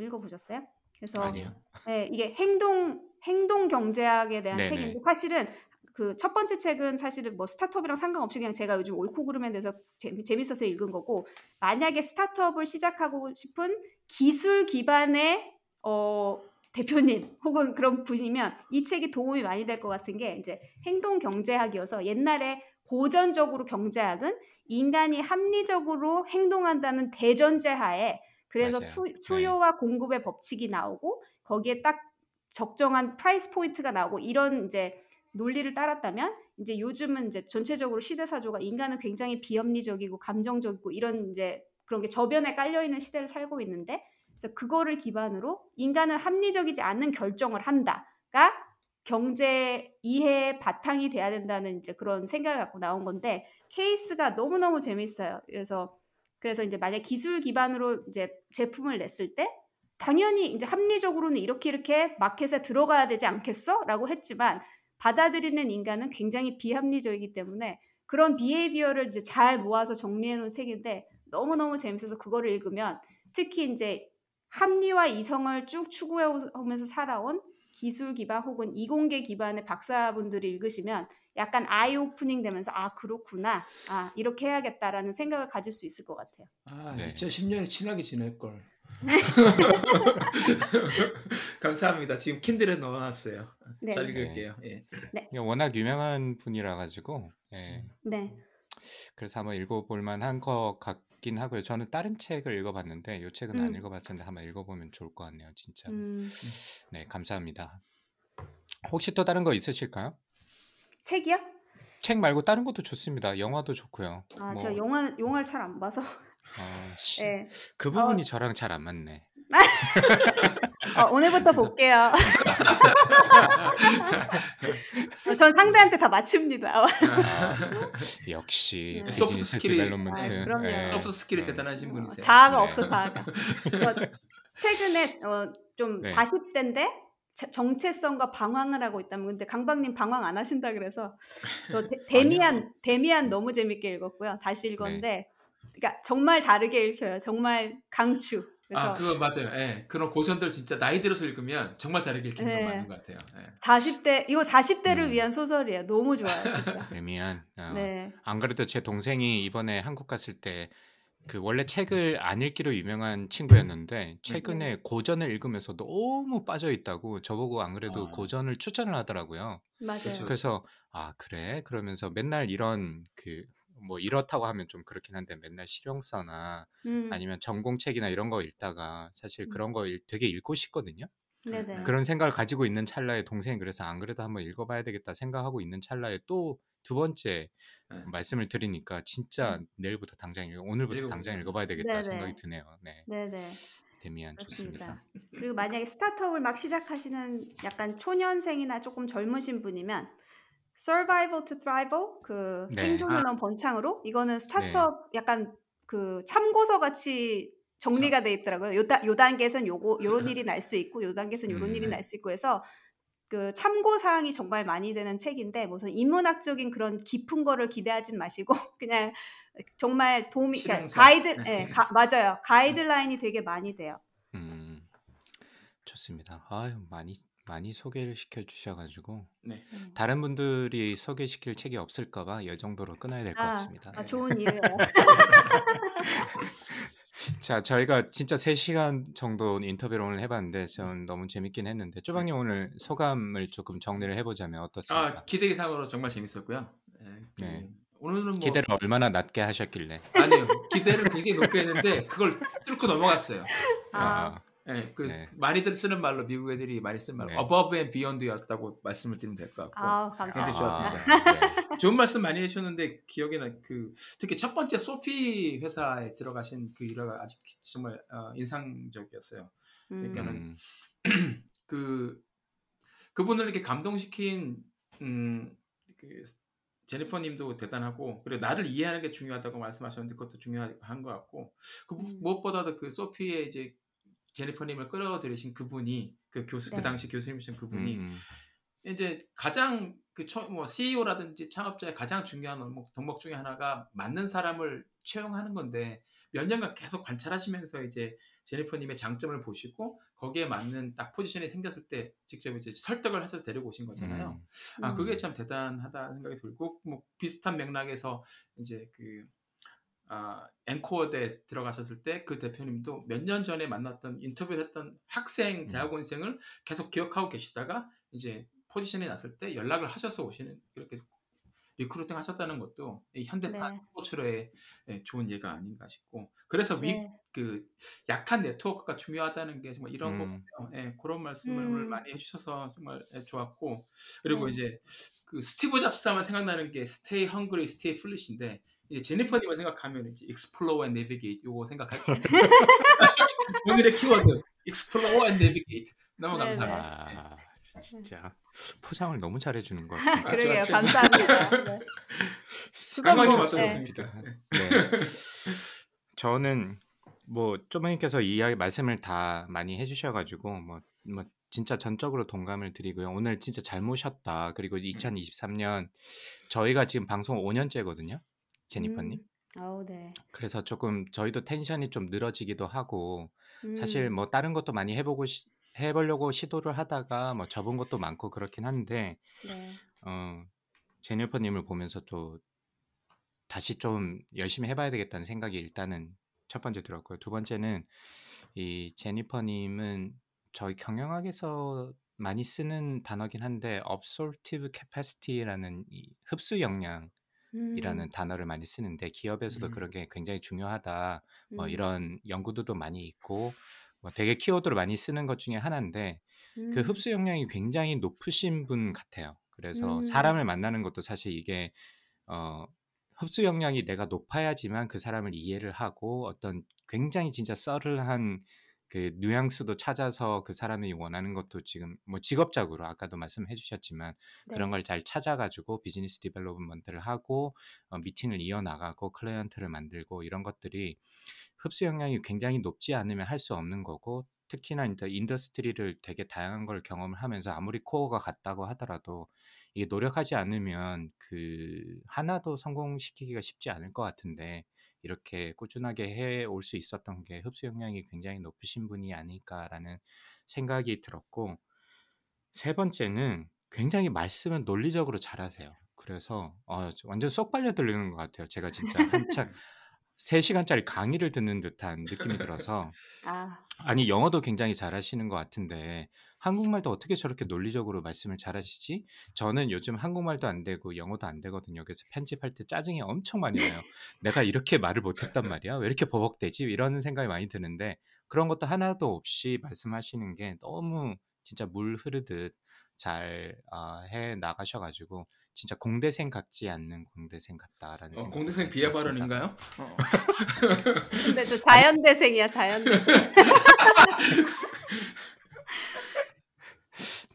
읽어보셨어요? 그래서 아니요. 네, 이게 행동 행동 경제학에 대한 네네. 책인데 사실은 그 첫 번째 책은 사실은 뭐 스타트업이랑 상관없이 그냥 제가 요즘 옳고 그름에 대해서 재미, 재밌어서 읽은 거고 만약에 스타트업을 시작하고 싶은 기술 기반의 어 대표님 혹은 그런 분이면 이 책이 도움이 많이 될 것 같은 게 이제 행동 경제학이어서 옛날에 고전적으로 경제학은 인간이 합리적으로 행동한다는 대전제 하에 그래서 맞아요. 수, 네. 수요와 공급의 법칙이 나오고 거기에 딱 적정한 price point가 나오고 이런 이제 논리를 따랐다면 이제 요즘은 이제 전체적으로 시대 사조가 인간은 굉장히 비합리적이고 감정적이고 이런 이제 그런 게 저변에 깔려 있는 시대를 살고 있는데 그래서 그거를 기반으로 인간은 합리적이지 않는 결정을 한다가 경제 이해의 바탕이 돼야 된다는 이제 그런 생각을 갖고 나온 건데 케이스가 너무너무 재밌어요. 그래서 그래서 이제 만약 기술 기반으로 이제 제품을 냈을 때 당연히 이제 합리적으로는 이렇게 이렇게 마켓에 들어가야 되지 않겠어?라고 했지만 받아들이는 인간은 굉장히 비합리적이기 때문에 그런 behavior를 이제 잘 모아서 정리해 놓은 책인데 너무너무 재밌어서 그거를 읽으면 특히 이제 합리와 이성을 쭉 추구해 오면서 살아온 기술 기반 혹은 이공계 기반의 박사분들이 읽으시면 약간 아이 오프닝 되면서 아 그렇구나 아 이렇게 해야겠다라는 생각을 가질 수 있을 것 같아요. 아, 네. 2010년에 친하게 지낼 걸. 감사합니다. 지금 킨들에 넣어놨어요. 네. 잘 읽을게요. 예. 이게 워낙 유명한 분이라 가지고 예. 네. 그래서 한번 읽어볼 만한 것 같긴 하고요. 저는 다른 책을 읽어봤는데 이 책은 안 음. 읽어봤었는데 한번 읽어보면 좋을 것 같네요. 진짜. 음, 네, 감사합니다. 혹시 또 다른 거 있으실까요? 책이요? 책 말고 다른 것도 좋습니다. 영화도 좋고요. 아, 뭐, 제가 영화 영화를 잘 안 봐서. 어, 씨, 네. 그 부분이 저랑 잘 안 맞네. 어, 오늘부터 볼게요. 어, 전 상대한테 다 맞춥니다. 아, 역시 네. soft skill이- development. 아, 그럼요. 예. soft skill이 어. 대단하신 분이세요. 자아가 네. 없어 자아가. 어, 최근에 어, 좀 네. 40대인데 정체성과 방황을 하고 있다면 근데 강박님 방황 안 하신다 그래서 저 데, 데미안 데미안 너무 재밌게 읽었고요. 다시 읽었는데 그러니까 정말 다르게 읽혀요. 정말 강추. 그래서 아, 그거 맞아요. 예. 그런 고전들 진짜 나이 들어서 읽으면 정말 다르게 읽히는 네. 건 맞는 것 같아요. 예. 40대 이거 40대를 음. 위한 소설이에요. 너무 좋아요, 진짜. 데미안. 어. 네. 안 그래도 제 동생이 이번에 한국 갔을 때 그 원래 책을 안 읽기로 유명한 친구였는데 최근에 고전을 읽으면서 너무 빠져 있다고 저보고 안 그래도 아. 고전을 추천을 하더라고요. 맞아요. 그래서 아 그래 그러면서 맨날 이런 그 뭐 이렇다고 하면 좀 그렇긴 한데 맨날 실용서나 음. 아니면 전공책이나 이런 거 읽다가 사실 음. 그런 거 읽- 되게 읽고 싶거든요. 네네. 그런 생각을 가지고 있는 찰나에 동생이 그래서 안 그래도 한번 읽어봐야 되겠다 생각하고 있는 찰나에 또 두 번째 네. 말씀을 드리니까 진짜 내일부터 당장 읽어 오늘부터. 당장 읽어봐야 되겠다 네네. 생각이 드네요. 네, 네네. 데미안 좋습니다. 그리고 만약에 스타트업을 막 시작하시는 약간 초년생이나 조금 젊으신 분이면 Survival to Thrive 그 네. 생존을 아. 넣은 번창으로 이거는 스타트업 약간 그 참고서 같이 정리가 돼 있더라고요. 요, 다, 요 단계에선 요거 요런 일이 날 수 있고 요 단계에선 요런 음. 일이 날수 있고 해서 그 참고 사항이 정말 많이 되는 책인데 무슨 인문학적인 그런 깊은 거를 기대하지 마시고 그냥 정말 도움이 그러니까 실용성. 가이드 네. 예, 가- 맞아요. 가이드라인이 되게 많이 돼요. 음, 좋습니다. 아유 많이 많이 소개를 시켜 주셔가지고 네. 음. 다른 분들이 소개시킬 책이 없을까봐 이 정도로 끊어야 될 것 아, 같습니다. 아, 좋은 일이에요. 자, 저희가 진짜 3시간 정도 인터뷰를 오늘 해봤는데 전 너무 재밌긴 했는데 쪼박님 오늘 소감을 조금 정리를 해보자면 어떻습니까? 아, 기대 이상으로 정말 재밌었고요. 예, 그 네. 오늘은 뭐 기대를 얼마나 낮게 하셨길래? 아니요. 기대를 굉장히 높게 했는데 그걸 뚫고 넘어갔어요. 아, 예, 그 네. 많이들 쓰는 말로 미국 애들이 많이 쓰는 말로 네. above and beyond였다고 말씀을 드리면 될 것 같고 아, 굉장히 감사합니다. 좋았습니다. 네. 좋은 말씀 많이 해주셨는데 기억에는 그 특히 첫 번째 소피 회사에 들어가신 그 일화가 아직 정말 어, 인상적이었어요. 음, 그러니까는 음, 그 그분을 이렇게 감동시킨 음, 그 제니퍼님도 대단하고 그리고 나를 이해하는 게 중요하다고 말씀하셨는데 그것도 중요한 것 같고 그 무- 음. 무엇보다도 그 소피의 이제 제니퍼님을 끌어들이신 그분이 그 교수 그 네. 당시 교수님이신 그분이 음, 이제 가장 그뭐 CEO라든지 창업자의 가장 중요한 덕목, 덕목 중에 하나가 맞는 사람을 채용하는 건데 몇 년간 계속 관찰하시면서 이제 제니퍼님의 장점을 보시고 거기에 맞는 딱 포지션이 생겼을 때 직접 이제 설득을 하셔서 데리고 오신 거잖아요. 음, 아 그게 음. 참 대단하다 생각이 들고 뭐 비슷한 맥락에서 이제 그 아, 앵코어대 들어가셨을 때 그 대표님도 몇 년 전에 만났던 인터뷰를 했던 학생 음. 대학원생을 계속 기억하고 계시다가 이제 포지션이 났을 때 연락을 하셔서 오시는 이렇게 recruiting 하셨다는 것도 이 현대판 네. 스포츠로의 예, 좋은 예가 아닌가 싶고 그래서 위, 네. 그 약한 네트워크가 중요하다는 게 정말 이런 음. 거고요. 예, 그런 말씀을 음. 많이 해주셔서 정말 예, 좋았고 그리고 네. 이제 그 스티브 잡스 하면 생각나는 게 Stay Hungry, Stay Foolish인데 이제 제니퍼님을 생각하면 이제 Explore and Navigate 요거 생각할 거예요. 오늘의 키워드 Explore and Navigate 너무 네, 감사합니다. 아, 진짜 포장을 너무 잘해주는 것 같아요. 그러게요. 맞죠, 맞죠. 감사합니다. 네. 깡마님 뭐, 어떠셨습니까? 네. 저는 뭐 쪼머님께서 이야기 말씀을 다 많이 해주셔가지고 뭐, 뭐 진짜 전적으로 동감을 드리고요. 오늘 진짜 잘 모셨다. 그리고 2023년 저희가 지금 방송 5년째거든요. 제니퍼님. 음. 아우, 네. 그래서 조금 저희도 텐션이 좀 늘어지기도 하고 사실 음. 뭐 다른 것도 많이 해보고 시- 해보려고 시도를 하다가 뭐 접은 것도 많고 그렇긴 한데 네. 어, 제니퍼님을 보면서 또 다시 좀 열심히 해봐야 되겠다는 생각이 일단은 첫 번째 들었고요. 두 번째는 이 제니퍼님은 저희 경영학에서 많이 쓰는 단어긴 한데 absorptive capacity라는 이 흡수 역량 이라는 음. 단어를 많이 쓰는데 기업에서도 음. 그런 게 굉장히 중요하다. 뭐 음. 이런 연구들도 많이 있고 뭐 되게 키워드로 많이 쓰는 것 중에 하나인데 그 음. 흡수 역량이 굉장히 높으신 분 같아요. 그래서 음. 사람을 만나는 것도 사실 이게 어, 흡수 역량이 내가 높아야지만 그 사람을 이해를 하고 어떤 굉장히 진짜 subtle한 그 뉘앙스도 찾아서 그 사람이 원하는 것도 지금 뭐 직업적으로 아까도 말씀해 주셨지만 그런 네. 걸 잘 찾아가지고 business development를 하고 어, 미팅을 이어나가고 클라이언트를 만들고 이런 것들이 흡수 역량이 굉장히 높지 않으면 할 수 없는 거고 특히나 이제 industry를 되게 다양한 걸 경험을 하면서 아무리 코어가 같다고 하더라도 이게 노력하지 않으면 그 하나도 성공시키기가 쉽지 않을 것 같은데 이렇게 꾸준하게 해 올 수 있었던 게 흡수 역량이 굉장히 높으신 분이 아닐까라는 생각이 들었고 세 번째는 굉장히 말씀을 논리적으로 잘하세요. 그래서 어, 저 완전 쏙 빨려 들리는 것 같아요. 제가 진짜 한참 3시간짜리 강의를 듣는 듯한 느낌이 들어서 아, 아니 영어도 굉장히 잘하시는 것 같은데 한국말도 어떻게 저렇게 논리적으로 말씀을 잘하시지? 저는 요즘 한국말도 안 되고 영어도 안 되거든요. 그래서 편집할 때 짜증이 엄청 많이 나요. 내가 이렇게 말을 못했단 말이야? 왜 이렇게 버벅대지? 이런 생각이 많이 드는데 그런 것도 하나도 없이 말씀하시는 게 너무 진짜 물 흐르듯 잘 어, 해 나가셔가지고 진짜 공대생 같지 않는 공대생 같다라는 어, 생각이 공대생 비하. 발언인가요? 어. 근데 저 자연대생이야, 자연대생.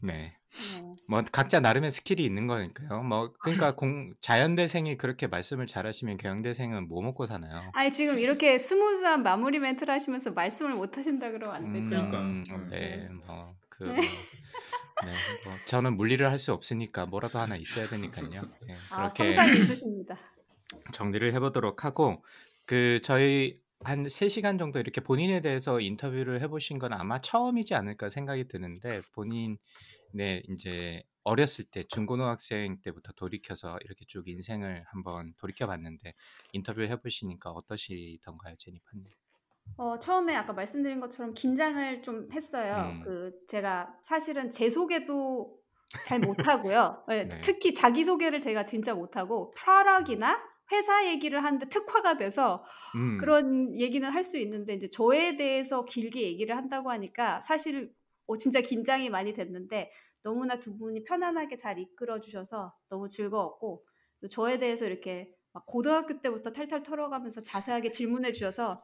네. 어. 뭐 각자 나름의 skill이 있는 거니까요. 뭐 그러니까 공 자연대생이 그렇게 말씀을 잘하시면 경영대생은 뭐 먹고 사나요? 아니 지금 이렇게 smooth한 마무리 멘트를 하시면서 말씀을 못 하신다 그러면 안 되죠. 그러니까. 음, 음. 네, 뭐 그 네. 뭐, 네, 뭐 저는 물리를 할 수 없으니까 뭐라도 하나 있어야 되니까요. 네, 아, 그렇게 있으십니다. 정리를 해보도록 하고 그 저희 한 3 시간 정도 이렇게 본인에 대해서 인터뷰를 해 보신 건 아마 처음이지 않을까 생각이 드는데 본인의 이제 어렸을 때 중고등학생 때부터 돌이켜서 이렇게 쭉 인생을 한번 돌이켜 봤는데 인터뷰 해보시니까 어떠시던가요, 제니퍼님? 어, 처음에 아까 말씀드린 것처럼 긴장을 좀 했어요. 음. 그 제가 사실은 제 소개도 잘 못하고요. 네, 네. 특히 자기 소개를 제가 진짜 못하고 프로덕이나 회사 얘기를 하는데 특화가 돼서 음, 그런 얘기는 할 수 있는데 이제 저에 대해서 길게 얘기를 한다고 하니까 사실 어, 진짜 긴장이 많이 됐는데 너무나 두 분이 편안하게 잘 이끌어 주셔서 너무 즐거웠고 또 저에 대해서 이렇게 막 고등학교 때부터 탈탈 털어가면서 자세하게 질문해 주셔서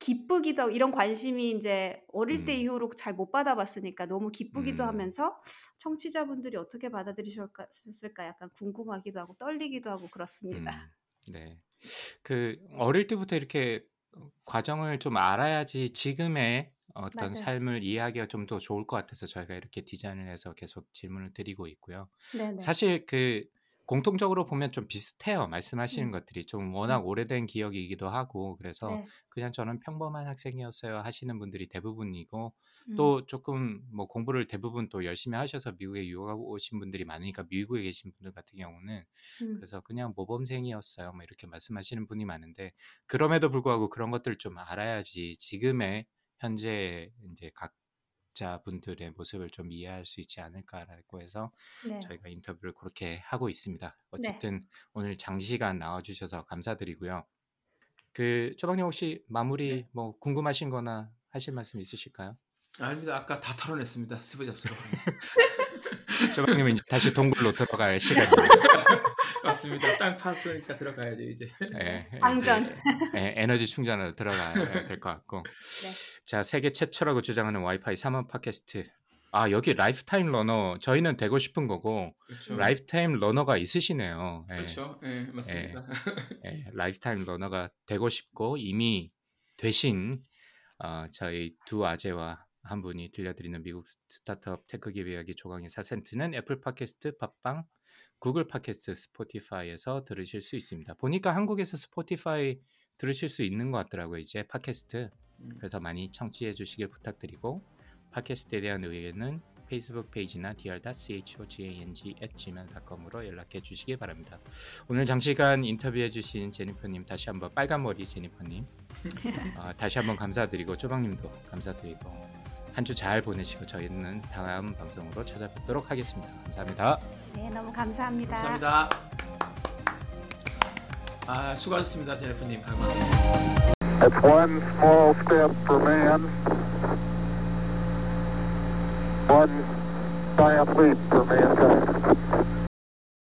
기쁘기도 이런 관심이 이제 어릴 때 음. 이후로 잘 못 받아봤으니까 너무 기쁘기도 음. 하면서 청취자분들이 어떻게 받아들이셨을까 약간 궁금하기도 하고 떨리기도 하고 음, 그렇습니다. 네. 그 어릴 때부터 이렇게 과정을 좀 알아야지 지금의 어떤 맞아요. 삶을 이해하기가 좀 더 좋을 것 같아서 저희가 이렇게 디자인을 해서 계속 질문을 드리고 있고요. 네네. 사실 그 공통적으로 보면 좀 비슷해요. 말씀하시는 음. 것들이 좀 워낙 오래된 기억이기도 하고 그래서 네. 그냥 저는 평범한 학생이었어요 하시는 분들이 대부분이고 음. 또 조금 뭐 공부를 대부분 또 열심히 하셔서 미국에 유학 오신 분들이 많으니까 미국에 계신 분들 같은 경우는 음. 그래서 그냥 모범생이었어요. 뭐 이렇게 말씀하시는 분이 많은데 그럼에도 불구하고 그런 것들을 좀 알아야지 지금의 현재 이제 각 제작자분들의 모습을 좀 이해할 수 있지 않을까라고 해서 네. 저희가 인터뷰를 그렇게 하고 있습니다. 어쨌든 오늘 장시간 나와주셔서 감사드리고요. 그 조박님 혹시 마무리 네. 뭐 궁금하신 거나 하실 말씀 있으실까요? 아닙니다. 아까 다 털어냈습니다. 스티브 잡스로. 조박님은 이제 다시 동굴로 들어갈 시간이에요. 맞습니다. 땅 팠으니까 들어가야죠 이제. 예, 예, 방전. 이제, 예, 에너지 충전하러 들어가야 될 것 같고. 자, 세계 최초라고 주장하는 와이파이 3원 팟캐스트. 아, 여기 lifetime learner 저희는 되고 싶은 거고 그렇죠. lifetime learner가 있으시네요. 예, 그렇죠. 예, 맞습니다. 예, lifetime learner가 되고 싶고 이미 되신 어, 저희 두 아재와 한 분이 들려드리는 미국 스타트업 tech 기업 이야기 조강의 4센트는 애플 팟캐스트, 팟빵, 구글 팟캐스트, 스포티파이에서 들으실 수 있습니다. 보니까 한국에서 스포티파이 들으실 수 있는 것 같더라고요. 이제 팟캐스트. 음. 그래서 많이 청취해 주시길 부탁드리고 팟캐스트에 대한 의견은 페이스북 페이지나 dr.chogang@gmail.com으로 연락해 주시기 바랍니다. 오늘 장시간 인터뷰해 주신 제니퍼님 다시 한번 빨간 머리 제니퍼님 어, 다시 한번 감사드리고 쪼방님도 감사드리고 한 주 잘 보내시고 저희는 다음 방송으로 찾아뵙도록 하겠습니다. 감사합니다. 네, 너무 감사합니다. 감사합니다. 아 수고하셨습니다, 제네프님 강만. It's one small step for man, one giant leap for mankind.